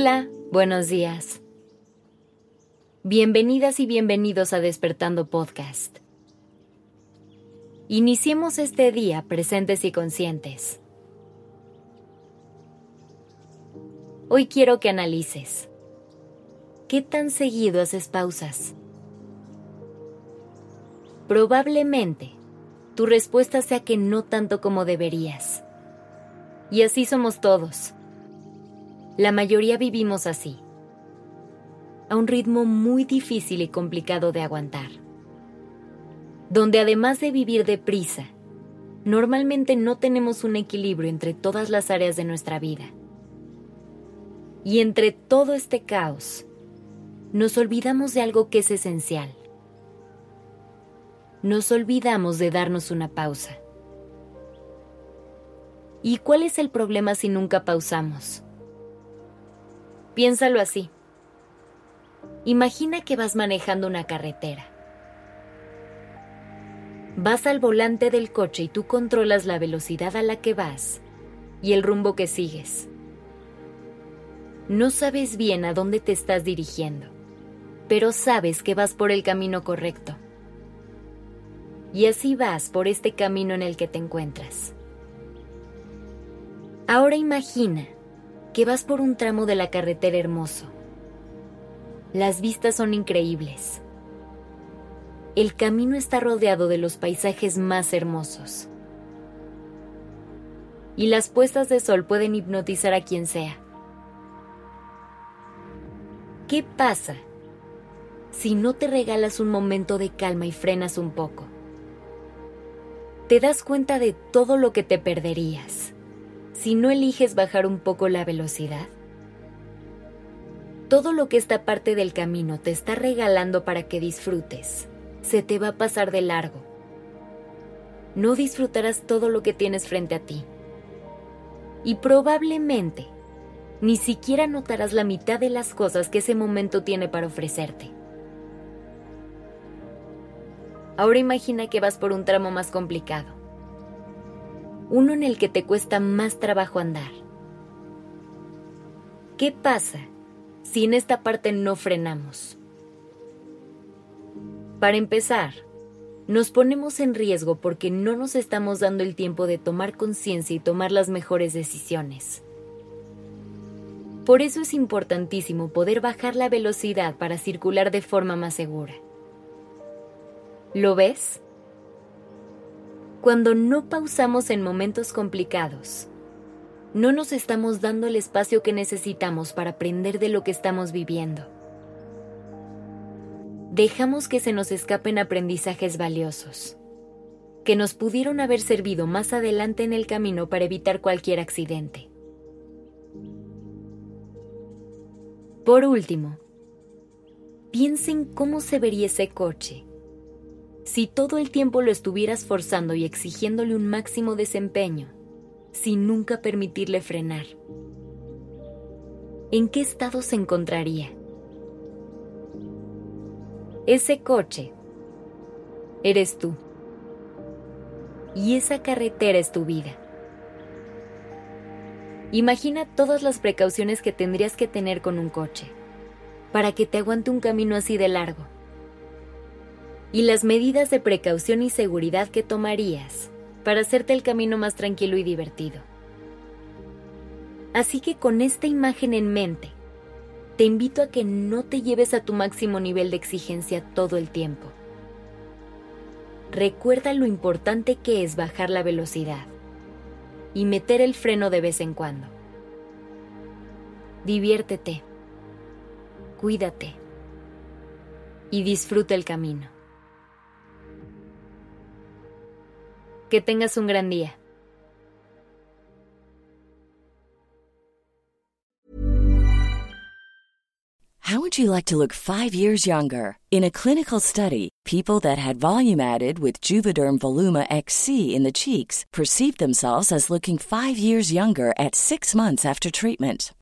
Hola, buenos días. Bienvenidas y bienvenidos a Despertando Podcast. Iniciemos este día presentes y conscientes. Hoy quiero que analices. ¿Qué tan seguido haces pausas? Probablemente tu respuesta sea que no tanto como deberías. Y así somos todos. La mayoría vivimos así, a un ritmo muy difícil y complicado de aguantar, donde además de vivir deprisa, normalmente no tenemos un equilibrio entre todas las áreas de nuestra vida. Y entre todo este caos, nos olvidamos de algo que es esencial. Nos olvidamos de darnos una pausa. ¿Y cuál es el problema si nunca pausamos? Piénsalo así. Imagina que vas manejando una carretera. Vas al volante del coche y tú controlas la velocidad a la que vas y el rumbo que sigues. No sabes bien a dónde te estás dirigiendo, pero sabes que vas por el camino correcto. Y así vas por este camino en el que te encuentras. Ahora imagina que vas por un tramo de la carretera hermoso. Las vistas son increíbles. El camino está rodeado de los paisajes más hermosos. Y las puestas de sol pueden hipnotizar a quien sea. ¿Qué pasa si no te regalas un momento de calma y frenas un poco? Te das cuenta de todo lo que te perderías si no eliges bajar un poco la velocidad? Todo lo que esta parte del camino te está regalando para que disfrutes, se te va a pasar de largo. No disfrutarás todo lo que tienes frente a ti. Y probablemente ni siquiera notarás la mitad de las cosas que ese momento tiene para ofrecerte. Ahora imagina que vas por un tramo más complicado uno en el que te cuesta más trabajo andar. ¿Qué pasa si en esta parte no frenamos? Para empezar, nos ponemos en riesgo porque no nos estamos dando el tiempo de tomar conciencia y tomar las mejores decisiones. Por eso es importantísimo poder bajar la velocidad para circular de forma más segura. ¿Lo ves? Cuando no pausamos en momentos complicados, no nos estamos dando el espacio que necesitamos para aprender de lo que estamos viviendo. Dejamos que se nos escapen aprendizajes valiosos, que nos pudieron haber servido más adelante en el camino para evitar cualquier accidente. Por último, piensen cómo se vería ese coche si todo el tiempo lo estuvieras forzando y exigiéndole un máximo desempeño, sin nunca permitirle frenar, ¿en qué estado se encontraría? Ese coche eres tú. Y esa carretera es tu vida. Imagina todas las precauciones que tendrías que tener con un coche para que te aguante un camino así de largo y las medidas de precaución y seguridad que tomarías para hacerte el camino más tranquilo y divertido. Así que con esta imagen en mente, te invito a que no te lleves a tu máximo nivel de exigencia todo el tiempo. Recuerda lo importante que es bajar la velocidad y meter el freno de vez en cuando. Diviértete, cuídate y disfruta el camino. Que tengas un gran día. How would you like to look five years younger? In a clinical study, people that had volume added with Juvederm Voluma XC in the cheeks perceived themselves as looking five years younger at six months after treatment.